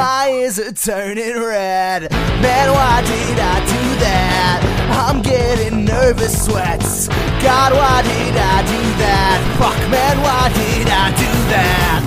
My ears are turning red. Man, why did I do that? I'm getting nervous sweats. God, why did I do that? Fuck, man, why did I do that?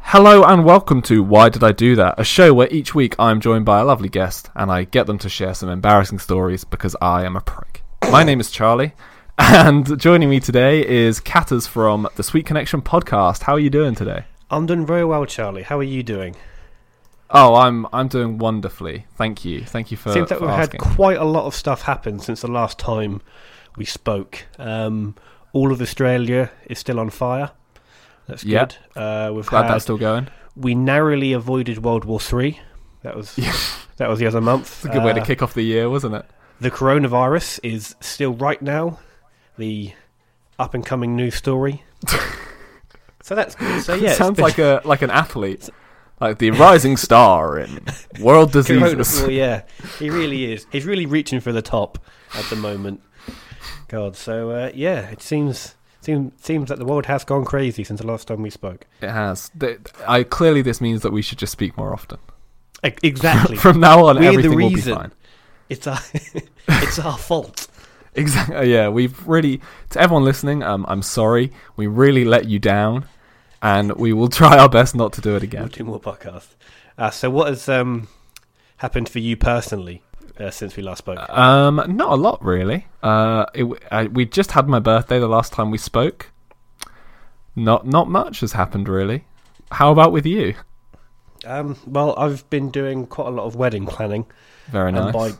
Hello and welcome to Why Did I Do That? A show where each week I'm joined by a lovely guest and I get them to share some embarrassing stories because I am a prick. My name is Charlie, and joining me today is Catters from the Sweet Connection podcast. How are you doing today? I'm doing very well, Charlie. How are you doing? Oh, I'm I'm doing wonderfully. Thank you. Thank you for, Seems that for we've asking. had quite a lot of stuff happen since the last time we spoke. Um, all of Australia is still on fire. That's Yeah. good. Uh, we've Glad had, that's still going. we narrowly avoided World War Three. That was that was the other month. It's a good way to Uh, kick off the year, wasn't it? The coronavirus is still right now the up and coming news story. so that's good. So yeah, sounds been- like a like an athlete, like the rising star in world diseases. well, yeah, he really is. He's really reaching for the top at the moment. God, so uh, yeah, it seems seems seems that the world has gone crazy since the last time we spoke. It has. I clearly this means that we should just speak more often. Exactly, From now on, We're the everything will be fine. it's our it's our fault. Exactly. Yeah, we've really to everyone listening. Um, I'm sorry. We really let you down, and we will try our best not to do it We'll again. do more podcasts. Uh, so, what has um, happened for you personally uh, since we last spoke? Um, not a lot really. Uh, it, I, we just had my birthday the last time we spoke. Not not much has happened really. How about with you? Um, well, I've been doing quite a lot of wedding planning, Very nice. and by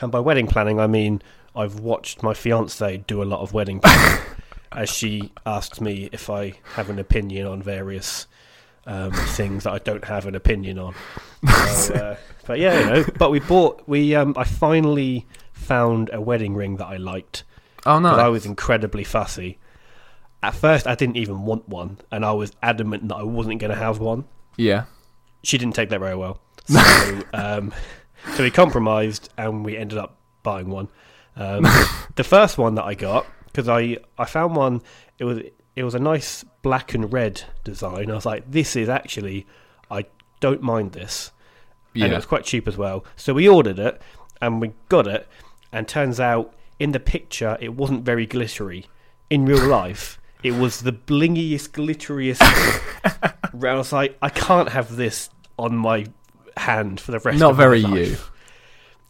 and by wedding planning, I mean I've watched my fiance do a lot of wedding planning, as she asks me if I have an opinion on various um, things that I don't have an opinion on. So, uh, but yeah, you know, but we bought we um, I finally found a wedding ring that I liked oh no. because I was incredibly fussy. At first, I didn't even want one, and I was adamant that I wasn't going to have one yeah. she didn't take that very well. So, um, so we compromised and we ended up buying one. Um, the first one that I got because I I found one. It was it was a nice black and red design. I was like, this is actually I don't mind this, yeah. and it was quite cheap as well. So we ordered it and we got it, and turns out in the picture it wasn't very glittery. In real life, it was the blingiest, glitteriest. I was like, I can't have this on my hand for the rest. Not of my very you.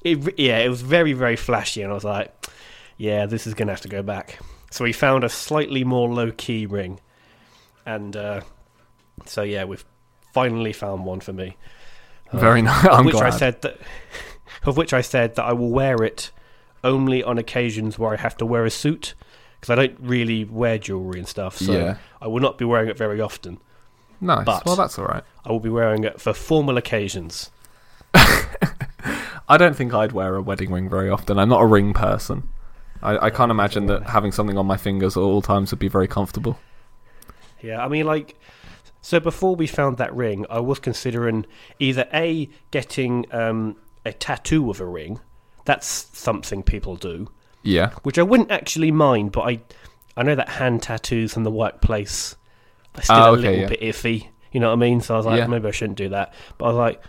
It, yeah, it was very, very flashy, and I was like, yeah, this is gonna have to go back. So we found a slightly more low key ring, and uh, so yeah, we've finally found one for me. Very nice. of I'm which I said that, of which I said that I will wear it only on occasions where I have to wear a suit because I don't really wear jewelry and stuff. So Yeah. I will not be wearing it very often. nice. but- well, that's all right. I will be wearing it for formal occasions. I don't think I'd wear a wedding ring very often. I'm not a ring person. I, I can't imagine that having something on my fingers at all times would be very comfortable. Yeah, I mean, like, so before we found that ring, I was considering either a getting um, a tattoo of a ring. That's something people do, Yeah. which I wouldn't actually mind, but I, I know that hand tattoos in the workplace are still Oh, a little yeah. bit iffy. You know what I mean? So I was like, Yeah. maybe I shouldn't do that. But I was like,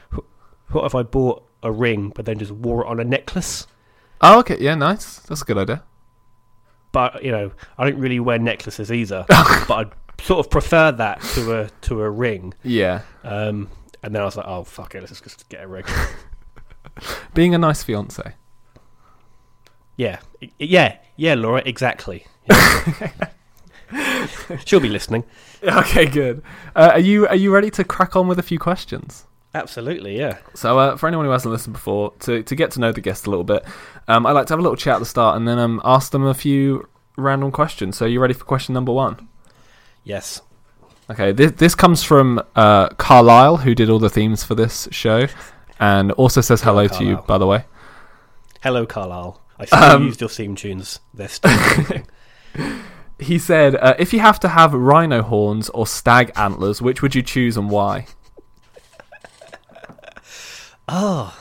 what if I bought a ring but then just wore it on a necklace? Oh, okay. Yeah, nice. That's a good idea. But you know, I don't really wear necklaces either. but I'd sort of prefer that to a to a ring. Yeah. Um, and then I was like, oh fuck it, let's just get a ring. Being a nice fiance. yeah, yeah, yeah, Laura, exactly. She'll be listening. Okay, good. Uh, are you are you ready to crack on with a few questions? Absolutely, yeah. So, uh, for anyone who hasn't listened before, to to get to know the guest a little bit, um, I like to have a little chat at the start and then um, ask them a few random questions. So, you ready for question number one? Yes. Okay, this this comes from uh, Carlisle, who did all the themes for this show, and also says hello to you, by the way. Hello, Carlisle. I still Um, used your theme tunes. They're still. He said, uh, "If you have to have rhino horns or stag antlers, which would you choose and why?" Oh,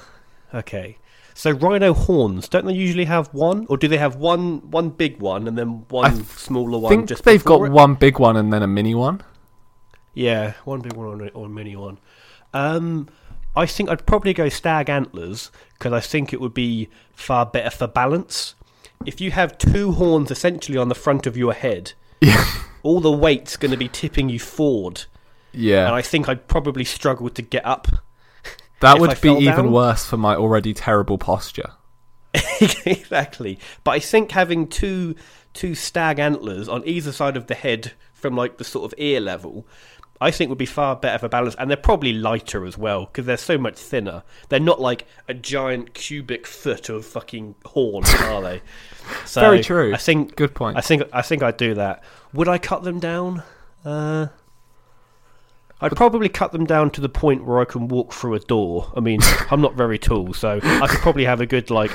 okay. So rhino horns, don't they usually have one, or do they have one one big one and then one smaller one think just they've got it? one big one and then a mini one. Yeah, one big one or, or a mini one. Um, I think I'd probably go stag antlers because I think it would be far better for balance. If you have two horns essentially on the front of your head, Yeah. all the weight's going to be tipping you forward, Yeah, and I think I'd probably struggle to get up. That if would I be even down- worse for my already terrible posture. exactly. But I think having two two stag antlers on either side of the head from like the sort of ear level, I think would be far better for balance, and they're probably lighter as well because they're so much thinner. They're not like a giant cubic foot of fucking horn, are they? So Very true. I think Good point. I think I think I'd do that. Would I cut them down? Uh, I'd probably cut them down to the point where I can walk through a door. I mean, I'm not very tall, so I could probably have a good like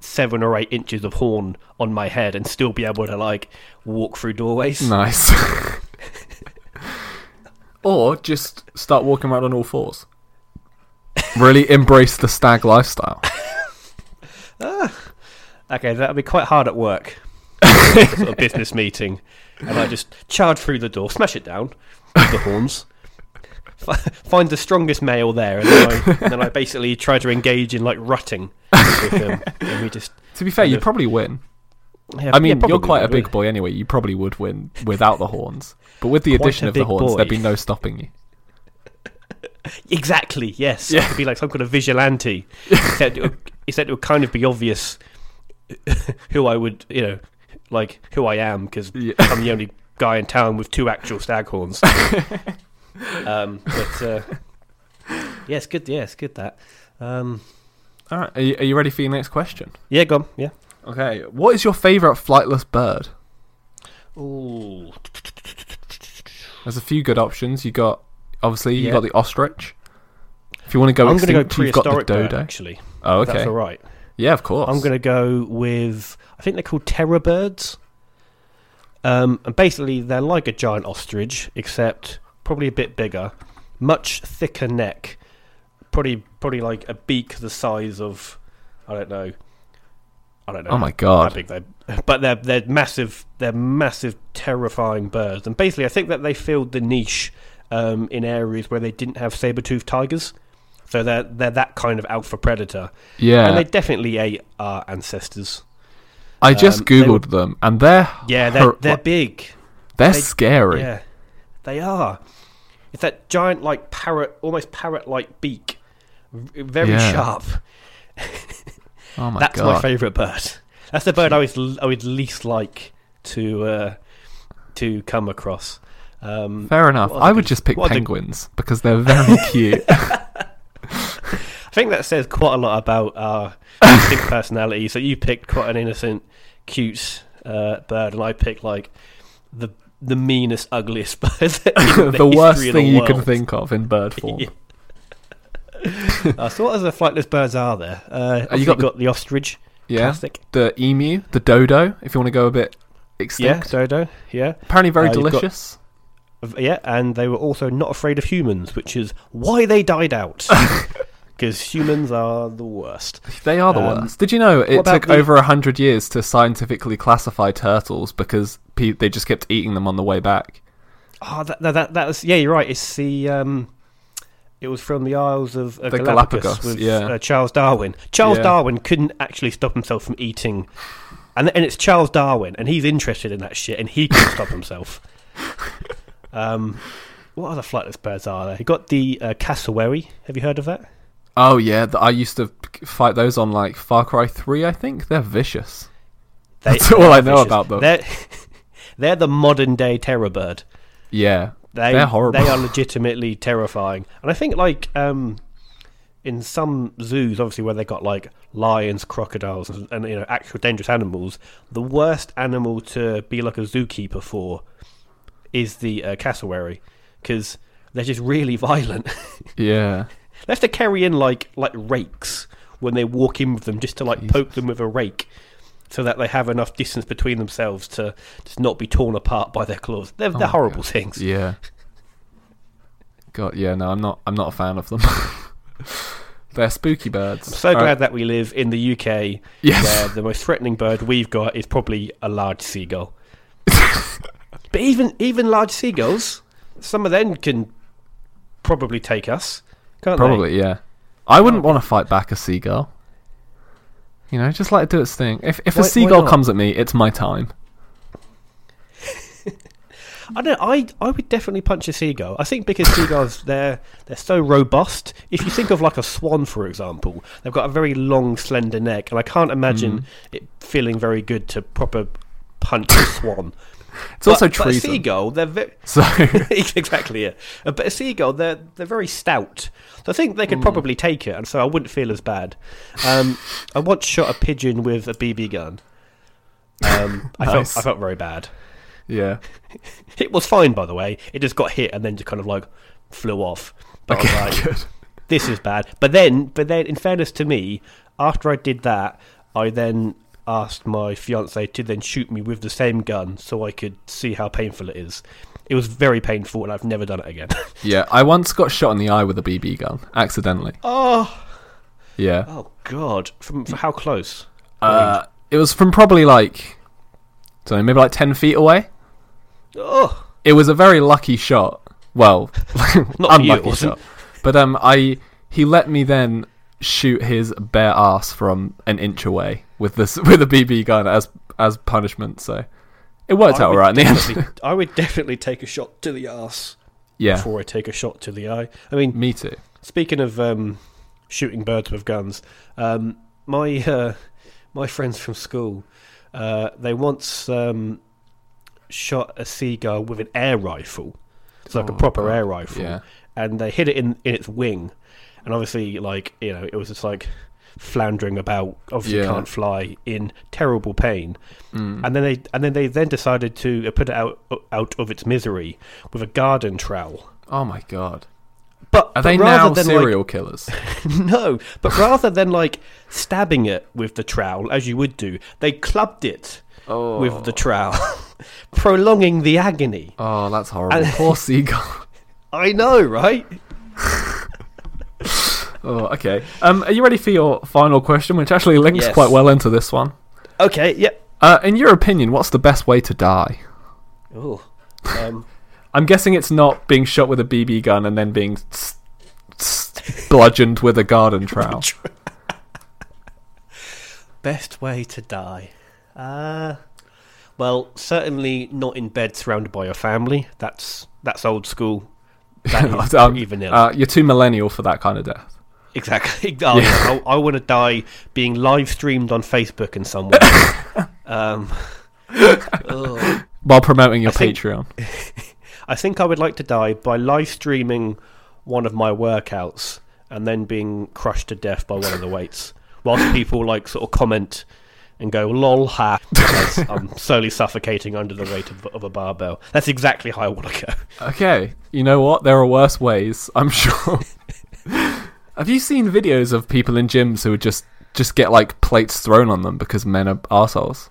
seven or eight inches of horn on my head and still be able to like walk through doorways. Nice. or just start walking around on all fours. Really embrace the stag lifestyle. Ah. Okay, that'd be quite hard at work. a sort of business meeting, and I just charge through the door, smash it down with the horns. Fi- Find the strongest male there, and then, I, and then I basically try to engage in like rutting with him, and we just. To be fair, you'd of- probably win. Yeah, I mean, yeah, you're quite a big boy anyway. You probably would win without the horns. But with the Quite addition of the horns, boy. there'd be no stopping you. Exactly. Yes. Yeah. I could be like some kind of vigilante. except, it would, except it would kind of be obvious who I would, you know, like who I am because Yeah. I'm the only guy in town with two actual stag horns. Um, but uh, yeah, it's good. Yeah, it's good that. Um, All right, are you, are you ready for your next question? yeah, go on. Yeah. Okay, what is your favourite flightless bird? Ooh. There's a few good options. You got obviously you Yeah. got the ostrich. If you want to go I'm going to go extinct, you've got the prehistoric bird, dodo. actually. Oh, if That's okay. all right. Yeah, of course. I'm going to go with. I think they're called terror birds. Um, and basically, they're like a giant ostrich, except probably a bit bigger, much thicker neck, probably probably like a beak the size of, I don't know, I don't know. Oh my god! how big they, but they're they're massive. They're massive, terrifying birds. And basically, I think that they filled the niche um, in areas where they didn't have saber-toothed tigers. So they're they're that kind of alpha predator, Yeah, and they definitely ate our ancestors. I just um, they were- googled them, and they're Yeah, they're they're big. they're they- scary. Yeah, they are. It's that giant, like parrot, almost parrot-like beak, very Yeah. sharp. Oh my That's god. my favourite bird. That's the bird I would I would least like to uh, to come across. Um, Fair enough. I would good- just pick are the- penguins because they're very cute. I think that says quite a lot about our distinct personalities. So you picked quite an innocent, cute uh, bird, and I picked like the the meanest, ugliest bird. the, history worst of the thing you can think of in bird form. Yeah. Uh, so what other flightless birds are there? Uh, Uh, you got got, the- the ostrich, Yeah, classic. the emu, the dodo. If you want to go a bit Yeah, extinct, dodo. Yeah, apparently very Uh, you've got- delicious. Yeah, and they were also not afraid of humans, which is why they died out. Because humans are the worst. They are the Um, worst. Did you know it took the- over a hundred years to scientifically classify turtles because pe- they just kept eating them on the way back? Oh, that that that, was yeah. You're right. It's the um, it was from the Isles of uh, The Galapagos, Galapagos, with yeah. uh, Charles Darwin. Charles Yeah. Darwin couldn't actually stop himself from eating, and and it's Charles Darwin, and he's interested in that shit, and he couldn't stop himself. Um, what other flightless birds are there? You got the uh, cassowary. Have you heard of that? Oh yeah, I used to fight those on like Far Cry Three. I think they're vicious. They- That's all I know vicious. about them. They're they're the modern day terror bird. Yeah, They They're horrible. They are legitimately terrifying, and I think like um, in some zoos, obviously where they got like lions, crocodiles, and, and you know actual dangerous animals, the worst animal to be like a zookeeper for is the uh, cassowary because they're just really violent. yeah. They have to carry in like like rakes when they walk in with them just to like poke them with a rake. So that they have enough distance between themselves to just not be torn apart by their claws. They're, they're oh horrible God. things. Yeah. God, yeah, no, I'm not. I'm not a fan of them. They're spooky birds. I'm so All glad right. that we live in the UK Yes. where the most threatening bird we've got is probably a large seagull. but even even large seagulls, some of them can probably take us, can't Probably, yeah. I wouldn't want to fight back a seagull. You know, just let it do its thing. If if Why- a why seagull not? comes at me, it's my time. I don't. I I would definitely punch a seagull. I think because seagulls they're they're so robust. If you think of like a swan, for example, they've got a very long, slender neck, and I can't imagine Mm. it feeling very good to proper punch a swan. It's also but, but a treason. seagull, they're very So exactly, yeah. Uh, But a seagull, they're they're very stout, so I think they could probably take it, and so I wouldn't feel as bad. Um, I once shot a pigeon with a BB gun. Um, I felt I felt very bad. yeah. It was fine, by the way. It just got hit and then just kind of like flew off. But I was Okay, like, good. this is bad. But then, but then, in fairness to me, after I did that, I then asked my fiance to then shoot me with the same gun so I could see how painful it is. It was very painful, and I've never done it again. Yeah, I once got shot in the eye with a BB gun accidentally. oh, Yeah. oh God! From, from how close? Uh, it was from probably like, so maybe like ten feet away. Oh, It was a very lucky shot. Well, Not for you, unlucky shot. But um, I he let me then shoot his bare ass from an inch away with this with a BB gun as as punishment. So it worked I out alright in the end. I would definitely take a shot to the ass yeah, before I take a shot to the eye. I mean, me too. Speaking of um, shooting birds with guns, um, my uh, my friends from school, uh, they once um, shot a seagull with an air rifle. It's like a Oh, proper God. air rifle, Yeah. and they hit it in in its wing, and obviously, like you know, it was just like floundering about. Obviously, Yeah. can't fly in terrible pain, Mm. and then they and then they then decided to uh, put it out out of its misery with a garden trowel. Oh my god. But Are but they now than, like, serial killers? no, but rather than like stabbing it with the trowel as you would do, they clubbed it Oh. with the trowel, prolonging the agony. Oh, that's horrible. And- Poor seagull. I know, right? Oh, okay. Um, are you ready for your final question, which actually links Yes. quite well into this one? Okay, yep. Uh, in your opinion, what's the best way to die? Oh, um, I'm guessing it's not being shot with a BB gun and then being s- s- bludgeoned with a garden trowel. best way to die. Uh, well, certainly not in bed surrounded by your family. That's that's old school. That Um, uh, you're too millennial for that kind of death. Exactly. Oh, yeah. I, I want to die being live streamed on Facebook in some way. um. While promoting your I think- Patreon. I think I would like to die by live streaming one of my workouts and then being crushed to death by one of the weights, whilst people like sort of comment and go "lol ha" I'm slowly suffocating under the weight of, of a barbell. That's exactly how I want to go. Okay, you know what? There are worse ways, I'm sure. Have you seen videos of people in gyms who would just just get like plates thrown on them because men are assholes?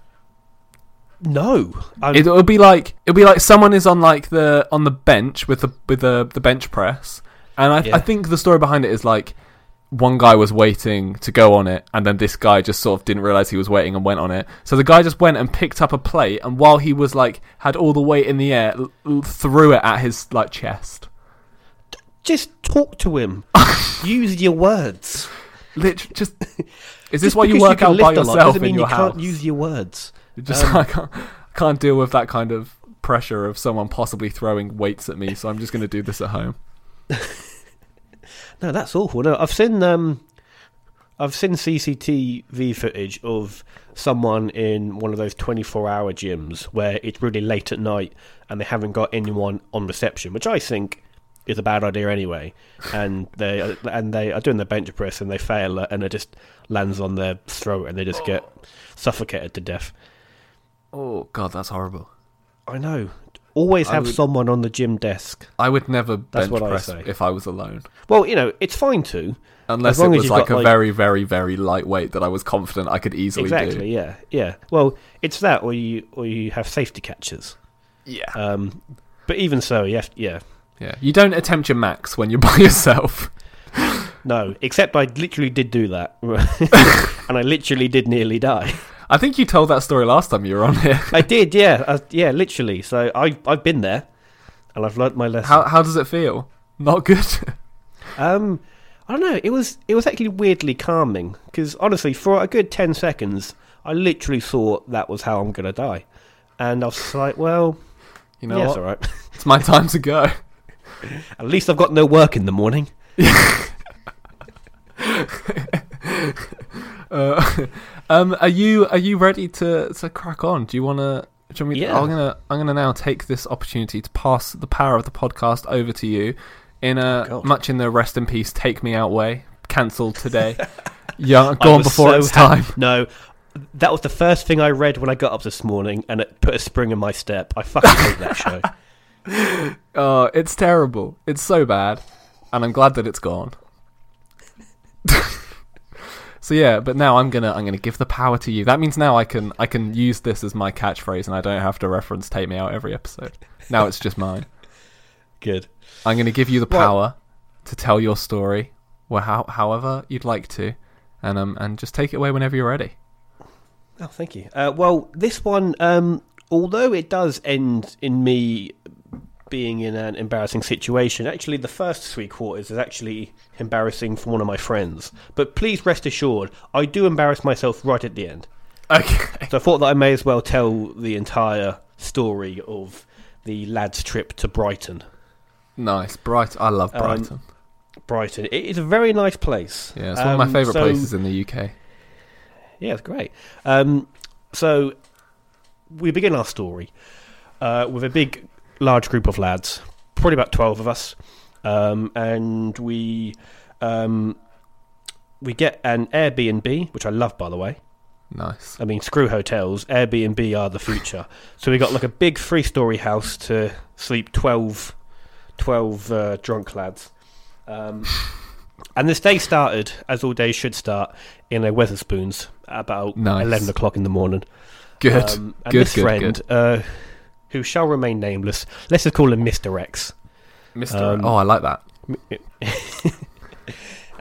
No, I'm, It, it'll be like it'll be like someone is on like the on the bench with the with the the bench press, and I, Yeah. I think the story behind it is like one guy was waiting to go on it, and then this guy just sort of didn't realize he was waiting and went on it. So the guy just went and picked up a plate, and while he was like had all the weight in the air, l- threw it at his like chest. Just talk to him. Use your words. Literally, just is this why you work can out by a lot yourself doesn't in mean your you house? can't use your words. Just Um, I can't, can't deal with that kind of pressure of someone possibly throwing weights at me, so I'm just going to do this at home. No, that's awful. No, I've seen um, I've seen CCTV footage of someone in one of those twenty-four hour gyms where it's really late at night and they haven't got anyone on reception, which I think is a bad idea anyway. And they and they are doing the bench press and they fail and it just lands on their throat and they just get suffocated to death. Oh god, that's horrible. I know. Always have would- someone on the gym desk. I would never That's bench I press say. if I was alone, Well, you know, it's fine to. unless As long it was like a like- very, very, very lightweight that I was confident I could easily Exactly. do. Yeah. Yeah. Well, it's that, or you, or you have safety catches. Yeah, Um, but even so, you have, yeah, yeah. You don't attempt your max when you're by yourself. no. Except I literally did do that, and I literally did nearly die. I think you told that story last time you were on here. I did, yeah, uh, yeah, literally. So I, I've been there. and I've learnt my lesson. How how does it feel? Not good. Um, I don't know. It was it was actually weirdly calming because honestly, for a good ten seconds, I literally thought that was how I'm gonna die, and I was like, well, you know yeah, it's all right. It's my time to go. At least I've got no work in the morning. Uh, um, are you are you ready to to crack on? Do you want to? Do you want me Yeah. I'm gonna I'm gonna now take this opportunity to pass the power of the podcast over to you, in a God. much in the rest in peace, take me out way. Cancelled today. yeah, gone before so its ha- time. No, that was the first thing I read when I got up this morning, and it put a spring in my step. I fucking hate that show. Oh, it's terrible. It's so bad, and I'm glad that it's gone. so yeah, but now I'm gonna I'm gonna give the power to you. That means now I can I can use this as my catchphrase, and I don't have to reference "Take Me Out" every episode. Now it's just mine. Good. I'm gonna give you the power to tell your story, or how, however you'd like to, and um and just take it away whenever you're ready. Oh, thank you. Uh, well, this one, um, although it does end in me being in an embarrassing situation, actually, the first three quarters is actually embarrassing for one of my friends. But please rest assured, I do embarrass myself right at the end. Okay. So I thought that I may as well tell the entire story of the lads' trip to Brighton. Nice, Bright. I love Um, Brighton. Brighton. It is a very nice place. yeah, it's one of my Um, favourite so- places in the UK. Yeah, it's great. Um, so we begin our story uh, with a big, large group of lads, probably about twelve of us, um, and we um, we get an Airbnb, which I love, by the way. Nice. I mean, screw hotels. Airbnb are the future. so we got like a big three-story house to sleep 12, 12 uh, drunk lads. Um, and this day started, as all days should start, in a Wetherspoons at about Nice. 11 o'clock in the morning. Good. Um, and good. this good. friend, good. Uh, who shall remain nameless, let's just call him Mr. X. Mr. um, oh, I like that.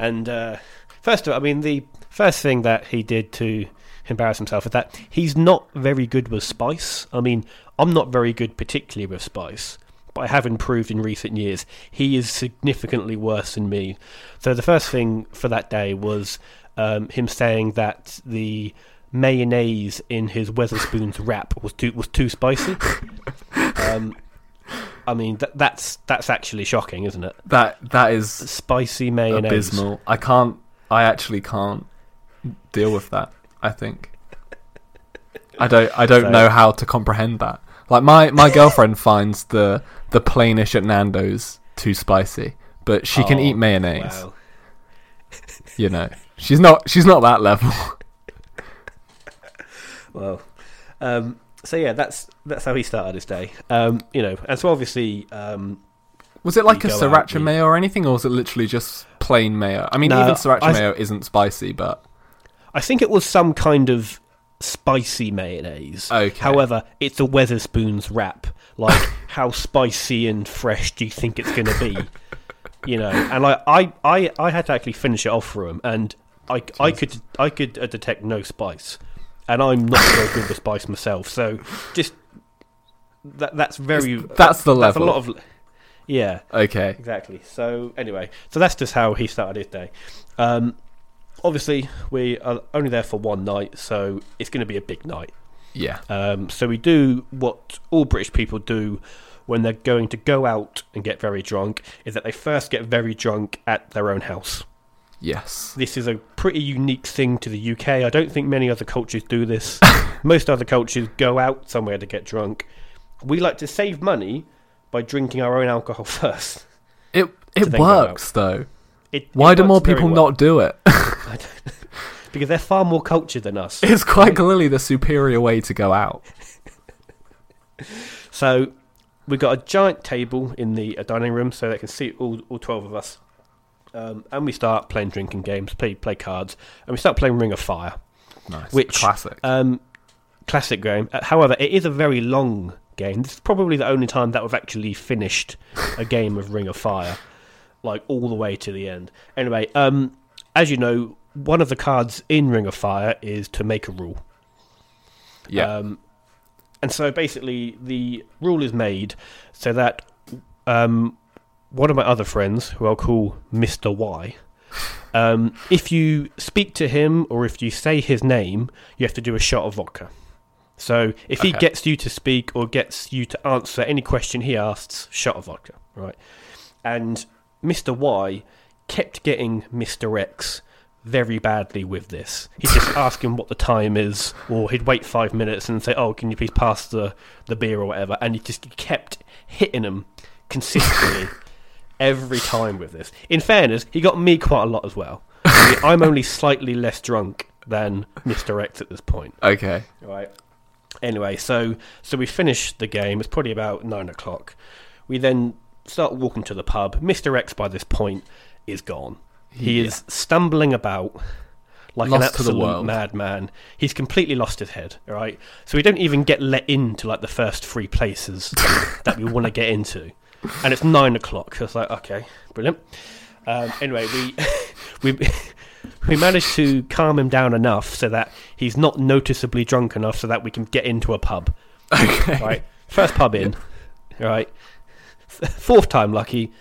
And uh, first of all, I mean, the first thing that he did to embarrass himself is that he's not very good with spice. I mean, I'm not very good particularly with spice, but I have improved in recent years. He is significantly worse than me. So the first thing for that day was um, him saying that the mayonnaise in his Wetherspoons wrap was too was too spicy. um, I mean, that, that's that's actually shocking, isn't it? That that is Spicy mayonnaise. abysmal. I can't. I actually can't deal with that. I think. I don't. I don't So- know how to comprehend that. Like my my girlfriend finds the the plainish at Nando's too spicy, but she can Oh, eat mayonnaise. Wow. You know, she's not. She's not that level. Well, um, so yeah, that's that's how he started his day. Um, you know, and so obviously, um, Was it like a go out, sriracha mayo or anything, or was it literally just plain mayo? I mean, No, even sriracha I- mayo isn't spicy, but I think it was some kind of spicy mayonnaise. Okay. However, it's a Wetherspoons wrap. Like, how spicy and fresh do you think it's going to be? You know, and like I, I, I had to actually finish it off for him, and I, I could, I could detect no spice, and I'm not very good with spice myself. So just that, that's very, that's the that's a level. lot of, yeah. okay. Exactly. So anyway, so that's just how he started his day. Um, obviously, we are only there for one night, so it's going to be a big night. Yeah. Um, so we do what all British people do when they're going to go out and get very drunk: is that they first get very drunk at their own house. Yes. This is a pretty unique thing to the UK. I don't think many other cultures do this. Most other cultures go out somewhere to get drunk. We like to save money by drinking our own alcohol first. It it works though. It, Why it do more people well. not do it? I don't because they're far more cultured than us. it's quite clearly the superior way to go out. So we've got a giant table in the uh, dining room so they can see all, all 12 of us. Um, and we start playing drinking games, play play cards, and we start playing Ring of Fire. Nice. Which classic. Um, classic game. Uh, however, it is a very long game. This is probably the only time that we've actually finished a game of Ring of Fire, like all the way to the end. Anyway, um, as you know, one of the cards in Ring of Fire is to make a rule. yeah. Um, and so basically, the rule is made so that um, one of my other friends, who I'll call Mister Y, um, if you speak to him or if you say his name, you have to do a shot of vodka. So if he Okay. gets you to speak or gets you to answer any question he asks, shot of vodka, right? And Mr. Y kept getting Mr. X very badly with this. He'd just ask him what the time is, or he'd wait five minutes and say, "Oh, can you please pass the the beer or whatever?" And he just kept hitting him consistently every time with this. In fairness, he got me quite a lot as well. I mean, I'm only slightly less drunk than Mr. X at this point. Okay. Right. Anyway, so so we finish the game. It's probably about nine o'clock. We then start walking to the pub. Mister X by this point is gone. He Yeah. is stumbling about like an Lost to the absolute madman. He's completely lost his head. All right. So we don't even get let into like the first three places that we want to get into, and it's nine o'clock. So it's like okay, brilliant. Um, anyway, we we we managed to calm him down enough so that he's not noticeably drunk enough so that we can get into a pub. Okay. Right, first pub in. Right, fourth time lucky,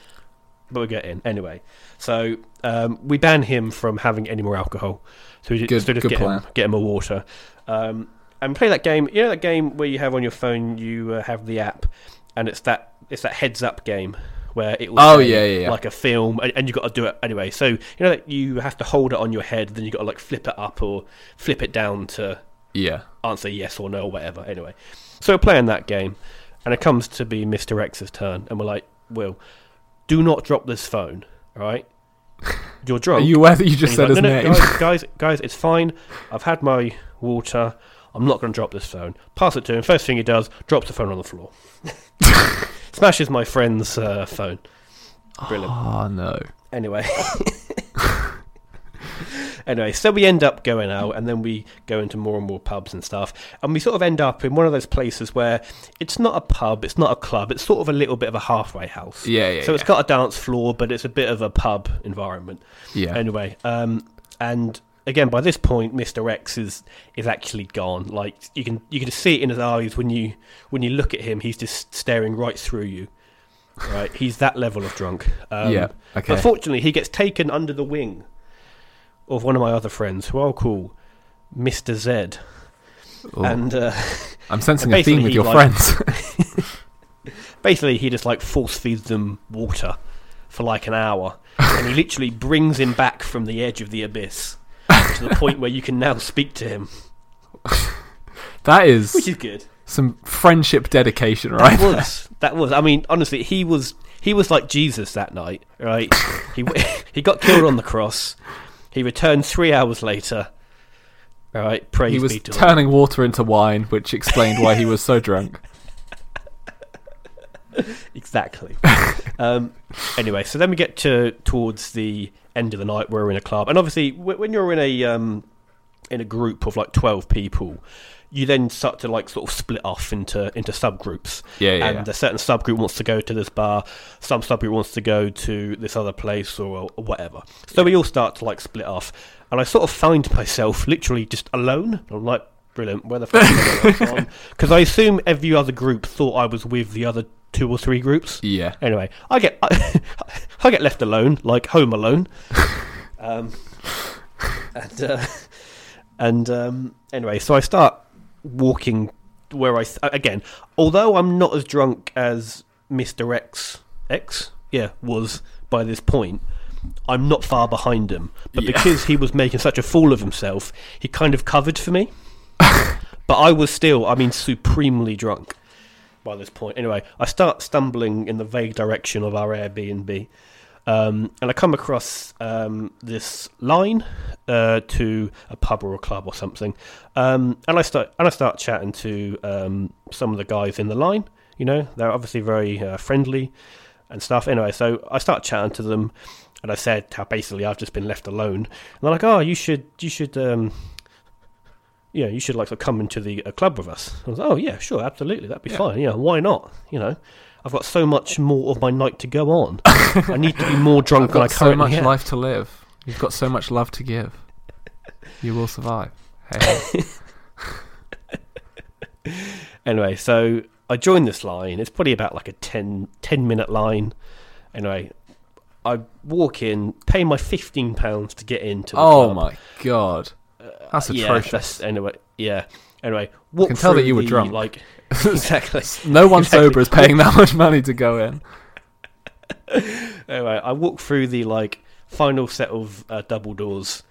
but we get in anyway. So um, we ban him from having any more alcohol. So we ju- Good- sort of good get him, plan. get him a water. Um, and play that game. You know that game where you have on your phone, you uh, have the app, and it's that it's that heads up game where it will Oh, say, yeah, yeah, yeah. like a film, and, and you got to do it anyway. So you know that you have to hold it on your head, then you got to like flip it up or flip it down to Yeah. answer yes or no or whatever. Anyway, so we're playing that game, and it comes to be Mr. X's turn, and we're like, Will, do not drop this phone, all right? You're drunk Are you aware that you just said like, his "No, no, name? Guys, guys, guys, it's fine. I've had my water. I'm not going to drop this phone. Pass it to him. First thing he does, drops the phone on the floor. Smashes my friend's uh, phone. Brilliant. Oh no. Anyway. anyway, so we end up going out and then we go into more and more pubs and stuff. And we sort of end up in one of those places where it's not a pub, it's not a club, it's sort of a little bit of a halfway house. Yeah, yeah. so it's got a dance floor, but it's a bit of a pub environment. yeah. Anyway, um, and again, by this point, Mister X is is actually gone. Like you can you can see it in his eyes when you when you look at him. He's just staring right through you. Right, he's that level of drunk. Um, yeah. Okay. But fortunately, he gets taken under the wing of one of my other friends, who I'll call Mister Z. Ooh. And uh, I'm sensing and a theme with your like- friends. basically he just like force feeds them water for like an hour and he literally brings him back from the edge of the abyss to the point where you can now speak to him. That is which is good. some friendship dedication, right? that was. That was. I mean honestly he was he was like jesus that night right? He he got killed on the cross. He returned 3 hours later. All right praise he was be to the turning water into wine, which explained why he was so drunk. exactly. um, anyway, so then we get to towards the end of the night. We're in a club, and obviously, when you're in a um, in a group of like twelve people, you then start to like sort of split off into into subgroups. Yeah, yeah. and a certain subgroup wants to go to this bar, some subgroup wants to go to this other place or, or whatever. So we all start to like split off, and I sort of find myself literally just alone. I'm like, brilliant. Where the fuck Because I assume every other group thought I was with the other two or three groups. yeah. Anyway, I get I, get left alone, like home alone. um, and uh, and um, anyway, so I start walking where I again, although I'm not as drunk as Mister X X, yeah, was by this point. I'm not far behind him, but Yeah. because he was making such a fool of himself, he kind of covered for me. but I was still, I mean, supremely drunk by this point. Anyway, I start stumbling in the vague direction of our Airbnb, um, and I come across um, this line uh, to a pub or a club or something, um, and I start and I start chatting to um, some of the guys in the line. You know, they're obviously very uh, friendly and stuff. Anyway, so I start chatting to them, and I said how basically I've just been left alone, and they're like, "Oh, you should, you should." Yeah, you should like to come into the club with us. I was like, oh yeah, sure, absolutely, that'd be Yeah. fine. Yeah, why not? You know, I've got so much more of my night to go on. I need to be more drunk I've than I got so much life to live. You've got so much love to give. You will survive. Hey. Anyway, so I joined this line. It's probably about like a 10, 10 minute line. Anyway, I walk in, pay my fifteen pounds to get into. The Oh club. my god, that's Yeah, atrocious. that's- anyway, yeah. Anyway, walk can tell that you were the, drunk. Like exactly. no one Exactly. sober is paying that much money to go in. Anyway, I walk through the like final set of uh, double doors.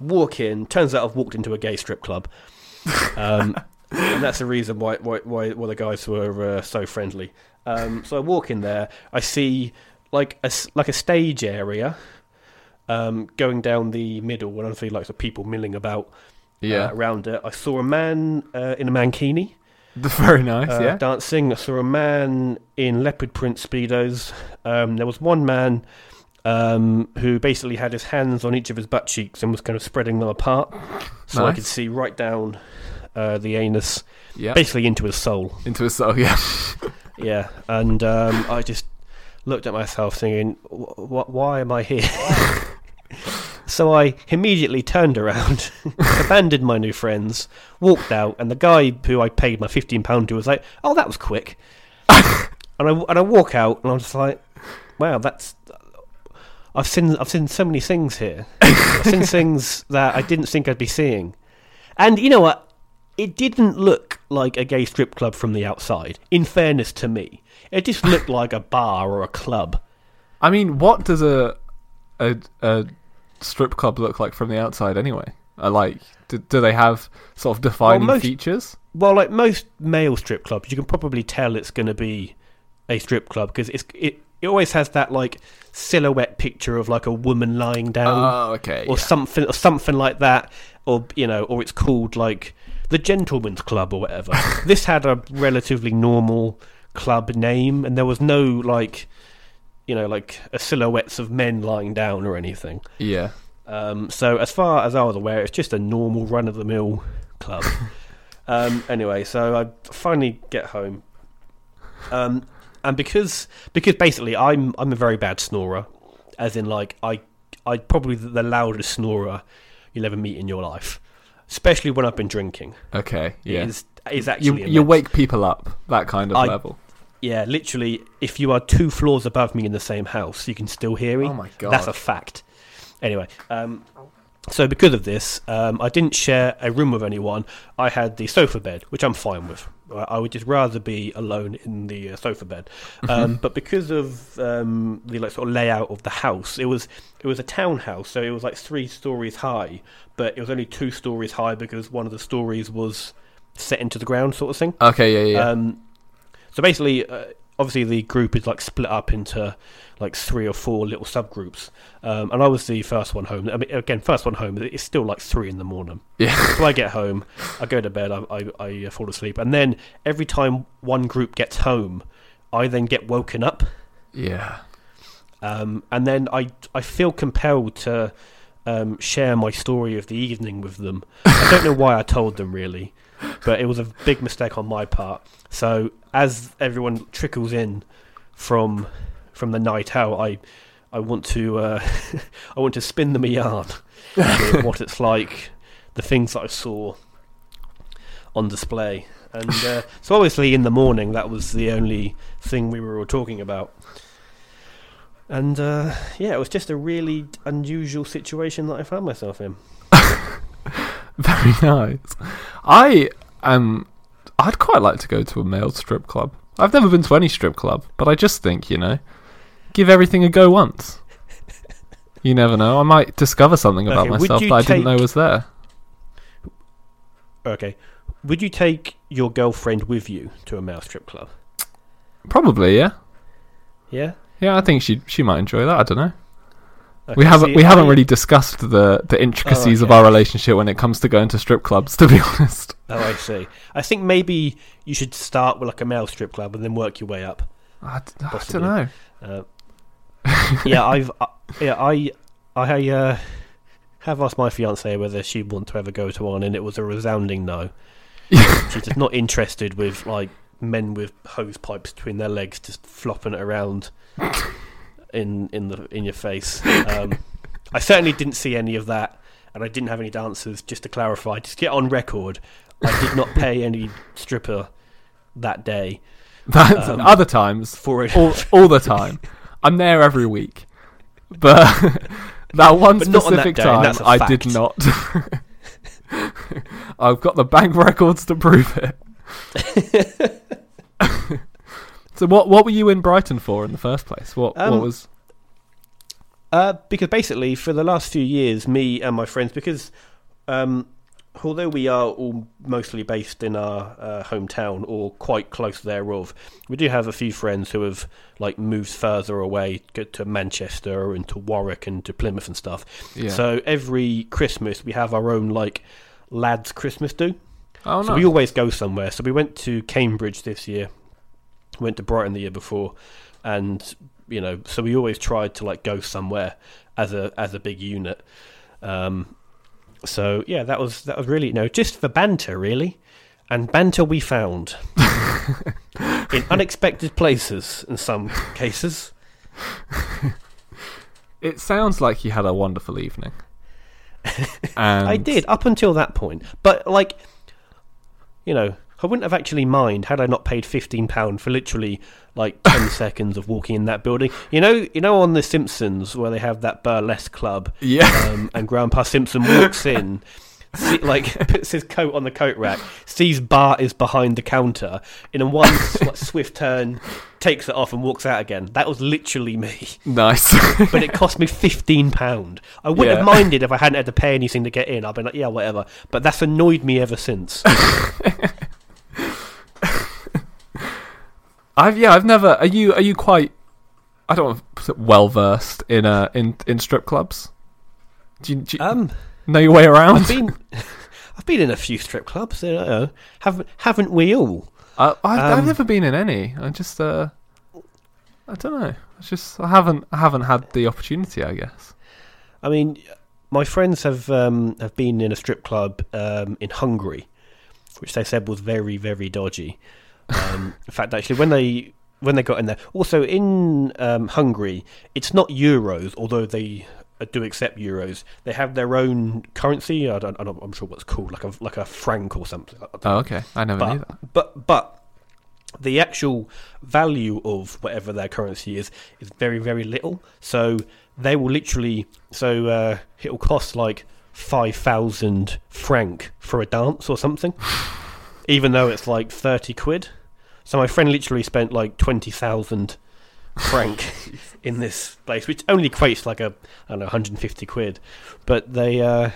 Walk in. Turns out I've walked into a gay strip club, um, and that's the reason why why why, why the guys were uh, so friendly. Um, so I walk in there. I see like a like a stage area um, going down the middle, and I see like the people milling about Yeah, uh, around it. I saw a man uh, in a mankini. very nice. uh, yeah, dancing. I saw a man in leopard print speedos. Um, there was one man um, who basically had his hands on each of his butt cheeks and was kind of spreading them apart, so I could see right down uh, the anus, yeah. basically into his soul. Into a soul. Yeah, Yeah, and um, I just looked at myself, thinking, "Wh- wh- "Why am I here?" so I immediately turned around, abandoned my new friends, walked out, and the guy who I paid my fifteen pound to was like, "Oh, that was quick." and I and I walk out, and I'm just like, "Wow, that's." I've seen I've seen so many things here. I've seen things that I didn't think I'd be seeing, and you know what? It didn't look like a gay strip club from the outside. In fairness to me, it just looked like a bar or a club. I mean, what does a a a strip club look like from the outside anyway? Uh, like, do, do they have sort of defining most- features? Well, like most male strip clubs, you can probably tell it's going to be a strip club because it's it, it always has that like silhouette picture of like a woman lying down Oh, okay. or yeah. something or something like that, or you know, or it's called like the Gentleman's Club or whatever. this had a relatively normal club name, and there was no like you know like a silhouettes of men lying down or anything. yeah. Um, so as far as I was aware, it's just a normal run of the mill club. um, anyway, so I finally get home, um, and because because basically I'm I'm a very bad snorer, as in like I I probably the loudest snorer you'll ever meet in your life, especially when I've been drinking. Okay. Yeah. Is is you actually you immense. wake people up that kind of I- level. Yeah literally if you are two floors above me in the same house, you can still hear me. Oh my god. That's a fact. Anyway, um, so because of this, um, I didn't share a room with anyone. I had the sofa bed, which I'm fine with. I would just rather be alone in the uh, sofa bed. Um, but because of um, the like sort of layout of the house, it was it was a townhouse, so it was like three stories high, but it was only two stories high because one of the stories was set into the ground, sort of thing. okay. Yeah. Yeah. So basically, uh, obviously, the group is like split up into like three or four little subgroups, um, and I was the first one home. I mean, again, first one home. It's still like three in the morning. yeah. So I get home, I go to bed, I, I, I fall asleep, and then every time one group gets home, I then get woken up, yeah. um, and then I I feel compelled to um, share my story of the evening with them. I don't know why I told them really, but it was a big mistake on my part. So as everyone trickles in from from the night out, I I want to uh, I want to spin them a yarn what it's like, the things that I saw on display. And uh, so obviously in the morning that was the only thing we were all talking about. And uh, yeah, it was just a really unusual situation that I found myself in. Very nice. I um, I'd quite like to go to a male strip club. I've never been to any strip club, but I just think you know, give everything a go once. You never know. I might discover something about Okay, myself that I didn't know was there. Okay. Would you take your girlfriend with you to a male strip club? Probably, yeah. Yeah. Yeah, I think she she might enjoy that. I don't know. Okay, we haven't see, we haven't really discussed the the intricacies of okay. our relationship when it comes to going to strip clubs. To be honest. Oh, I see. I think maybe you should start with like a male strip club and then work your way up. I, d- I don't know. Uh, yeah, I've uh, yeah I I uh, have asked my fiance whether she'd want to ever go to one, and it was a resounding no. She's just not interested with like men with hose pipes between their legs just flopping it around in in the in your face. Um, I certainly didn't see any of that, and I didn't have any dancers. Just to clarify, just to get on record, I did not pay any stripper that day. That's Um, other times, for it. all, all the time. I'm there every week, but that one But not on that specific day, time, I did not. I've got the bank records to prove it. so, what what were you in Brighton for in the first place? What what Um, was? Uh, because basically, for the last few years, me and my friends, because um, although we are all mostly based in our uh, hometown or quite close thereof, we do have a few friends who have like moved further away, to Manchester and to Warwick and to Plymouth and stuff. Yeah. So every Christmas, we have our own like lads' Christmas do. oh So we always go somewhere. So we went to Cambridge this year, went to Brighton the year before, and you know, so we always tried to like go somewhere as a as a big unit. Um, so yeah, that was that was really you know just for banter really, and banter we found in unexpected places in some cases. It sounds like you had a wonderful evening. and I did up until that point, but like, you know, I wouldn't have actually mind had I not paid fifteen pound for literally like ten seconds of walking in that building. You know, you know, on The Simpsons where they have that burlesque club, Yeah. um, and Grandpa Simpson walks in. See, like puts his coat on the coat rack, sees Bart is behind the counter, in a one sw- swift turn, takes it off and walks out again. That was literally me Nice. but it cost me fifteen pound. I wouldn't Yeah. have minded if I hadn't had to pay anything to get in. I've been like, yeah, whatever. But that's annoyed me ever since. I've yeah, I've never. Are you are you quite? I don't well versed in uh in in strip clubs. Do you, do you Um, know your way around? I've been, I've been in a few strip clubs. You know, haven't haven't we all? I, I've, I've um, never been in any. I just uh, I don't know. It's just I haven't I haven't had the opportunity. I guess. I mean, my friends have um, have been in a strip club um, in Hungary, which they said was very very dodgy. Um, in fact, actually, when they when they got in there, also in um, Hungary, it's not euros, although they uh, do accept euros. They have their own currency. I don't, I'm sure what's called, like a like a franc or something. Oh, okay. I never knew but, that. but but the actual value of whatever their currency is is very very little. So they will literally so uh, it will cost like five thousand franc for a dance or something, even though it's like thirty quid. So my friend literally spent like twenty thousand franc in this place, which only equates like a I don't know 150 quid. But they uh,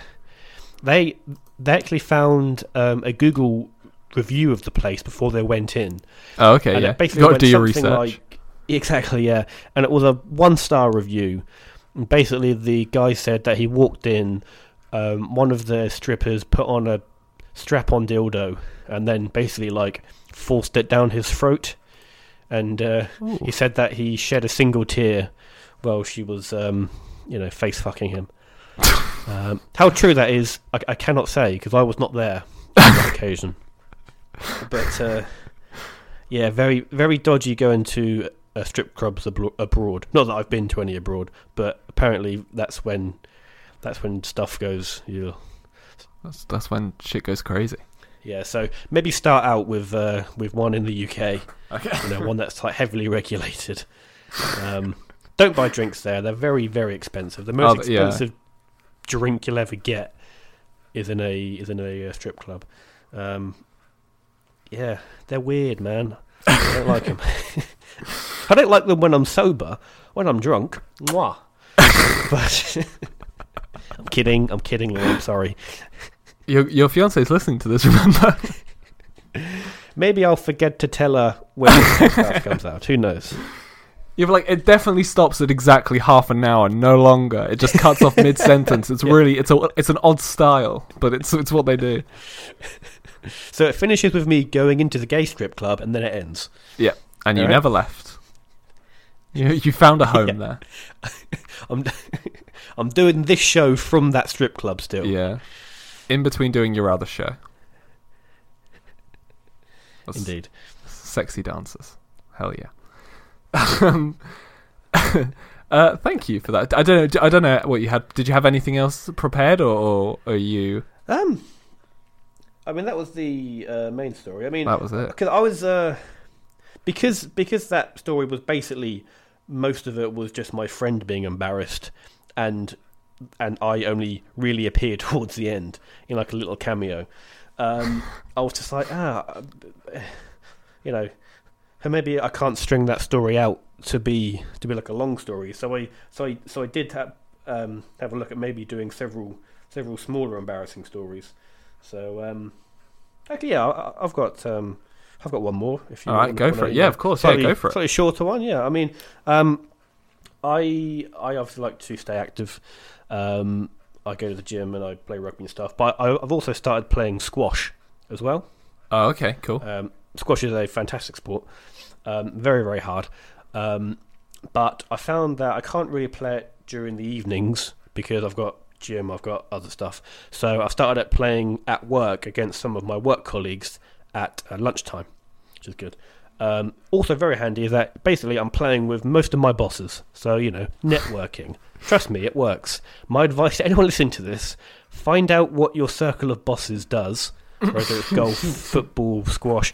they they actually found um, a Google review of the place before they went in. Oh, okay. and yeah. it You basically got to do your research. like exactly yeah, and it was a one star review. And basically, the guy said that he walked in, um, one of the strippers put on a strap on dildo, and then basically like forced it down his throat, and uh, he said that he shed a single tear while she was, um, you know, face fucking him. um, how true that is, I, I cannot say because I was not there on that occasion. But uh, yeah, very very dodgy going to uh, strip clubs abro- abroad. Not that I've been to any abroad, but apparently that's when that's when stuff goes. Yeah, That's that's when shit goes crazy. Yeah. So maybe start out with uh, with one in the UK. Okay. you know, one that's like heavily regulated. Um, don't buy drinks there; they're very, very expensive. The most Oh, yeah. expensive drink you'll ever get is in a is in a uh, strip club. Um, yeah, they're weird, man. I don't like them. I don't like them when I'm sober. When I'm drunk, mwah. but I'm kidding. I'm kidding. I'm sorry. Your your fiance's listening to this. Remember? Maybe I'll forget to tell her when this podcast comes out. Who knows? You're like it definitely stops at exactly half an hour, no longer. It just cuts off mid sentence. It's really it's a it's an odd style, but it's it's what they do. So it finishes with me going into the gay strip club, and then it ends. Yeah, and you Alright. never left. You you found a home Yeah. there. I'm I'm doing this show from that strip club still. Yeah, in between doing your other show. That's Indeed. sexy dancers. Hell yeah. um, uh, thank you for that. I don't know. I don't know what you had. Did you have anything else prepared, or, or are you? Um, I mean that was the uh, main story. I mean, That was it. because I was uh, because because that story was basically most of it was just my friend being embarrassed, and and I only really appeared towards the end in like a little cameo. Um, I was just like, ah, you know, and maybe I can't string that story out to be to be like a long story. So I so I so I did have um, have a look at maybe doing several several smaller embarrassing stories. So um, actually, yeah, I, I've got um, I've got one more. If you All right, go for it. Yeah, of course. Slightly, yeah, go for it. Slightly shorter one, yeah. I mean, um, I I obviously like to stay active. Um, I go to the gym and I play rugby and stuff, but I, I've also started playing squash as well. Oh, okay, cool. Um, squash is a fantastic sport, um, very very hard. Um, but I found that I can't really play it during the evenings because I've got gym, I've got other stuff. So I started at playing at work against some of my work colleagues at uh, lunchtime, which is good. Um, also very handy is that basically I'm playing with most of my bosses. So you know, networking. Trust me, it works. My advice to anyone listening to this: find out what your circle of bosses does, whether it's golf, football, squash.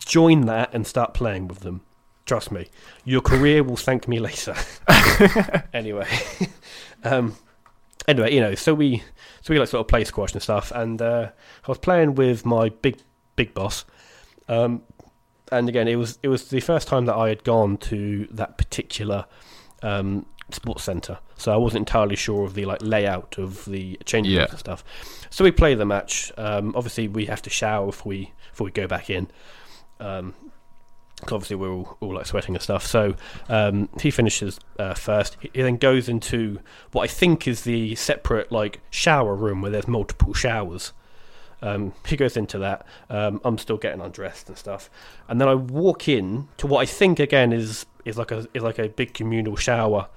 Join that and start playing with them. Trust me, your career will thank me later. anyway, um, anyway, you know, so we so we like sort of play squash and stuff, and uh, I was playing with my big big boss. Um, and again, it was it was the first time that I had gone to that particular um, sports center, so I wasn't entirely sure of the like layout of the changing Yeah. rooms and stuff. So we play the match. Um, obviously, we have to shower before we before we go back in. Um, obviously, we're all, all like sweating and stuff. So um, he finishes uh, first. He he then goes into what I think is the separate like shower room where there's multiple showers. Um, he goes into that. Um, I'm still getting undressed and stuff, and then I walk in to what I think again is is like a is like a big communal shower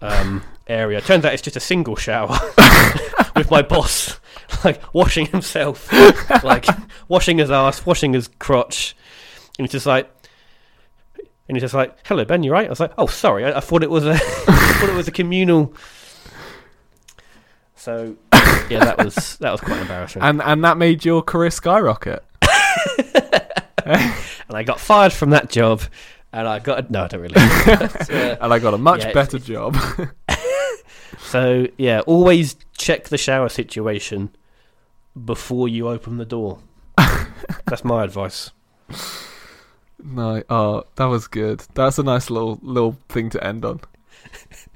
um, area. Turns out it's just a single shower with my boss, like washing himself, like washing his ass, washing his crotch, and he's just like. And he's just like, "Hello, Ben. You right?" I was like, "Oh, sorry. I, I thought it was a, I thought it was a communal." So, yeah, that was that was quite embarrassing. And and that made your career skyrocket. and I got fired from that job, and I got no, I don't really. But, uh, And I got a much Yeah, better job. so yeah, always check the shower situation before you open the door. That's my advice. no, oh, that was good. That's a nice little little thing to end on.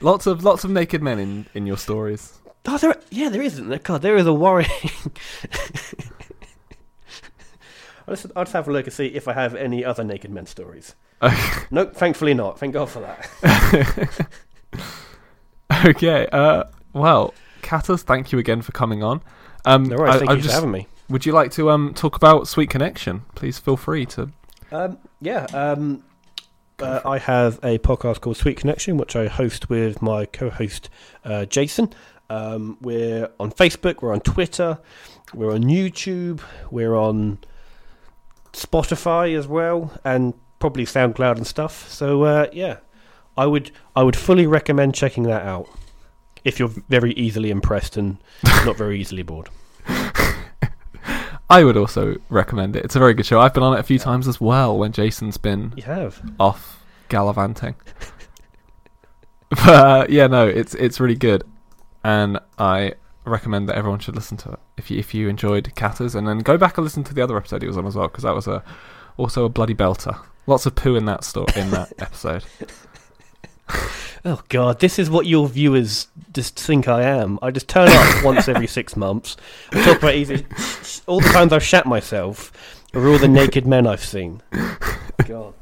Lots of lots of naked men in in your stories. Oh, there, yeah, there isn't. there? God, there is a worrying. I'll just, I'll just have a look and see if I have any other naked men stories. nope, thankfully not. Thank God for that. okay. Uh, well, Katas, thank you again for coming on. Um, No worries. I- Thank I you just- for having me. Would you like to um talk about Sweet Connection? Please feel free to. Um, yeah, um, uh, I have a podcast called Sweet Connection, which I host with my co-host uh, Jason. Um, we're on Facebook, we're on Twitter, we're on YouTube, we're on Spotify as well, and probably SoundCloud and stuff. So uh, yeah, I would I would fully recommend checking that out if you're very easily impressed and not very easily bored. I would also recommend it. It's a very good show. I've been on it a few times as well when Jason's been You have. off gallivanting. but uh, yeah, no, it's it's really good, and I recommend that everyone should listen to it if you if you enjoyed Catters, and then go back and listen to the other episode he was on as well because that was a also a bloody belter. Lots of poo in that store in that episode. Oh God, this is what your viewers just think I am. I just turn up once every six months. I talk about easy. All the times I've shat myself are all the naked men I've seen. God.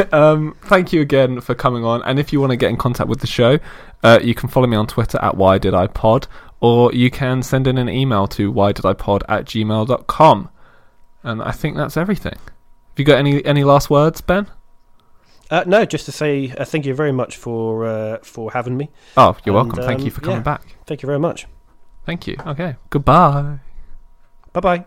um, thank you again for coming on. And if you want to get in contact with the show, uh, you can follow me on Twitter at why did I pod, or you can send in an email to why did I pod at gmail.com. And I think that's everything. Have you got any any last words, Ben? Uh, no, just to say uh, thank you very much for uh, for having me. Oh, you're And, welcome. Thank um, you for coming yeah. back. Thank you very much. Thank you. Okay. Goodbye. Bye bye.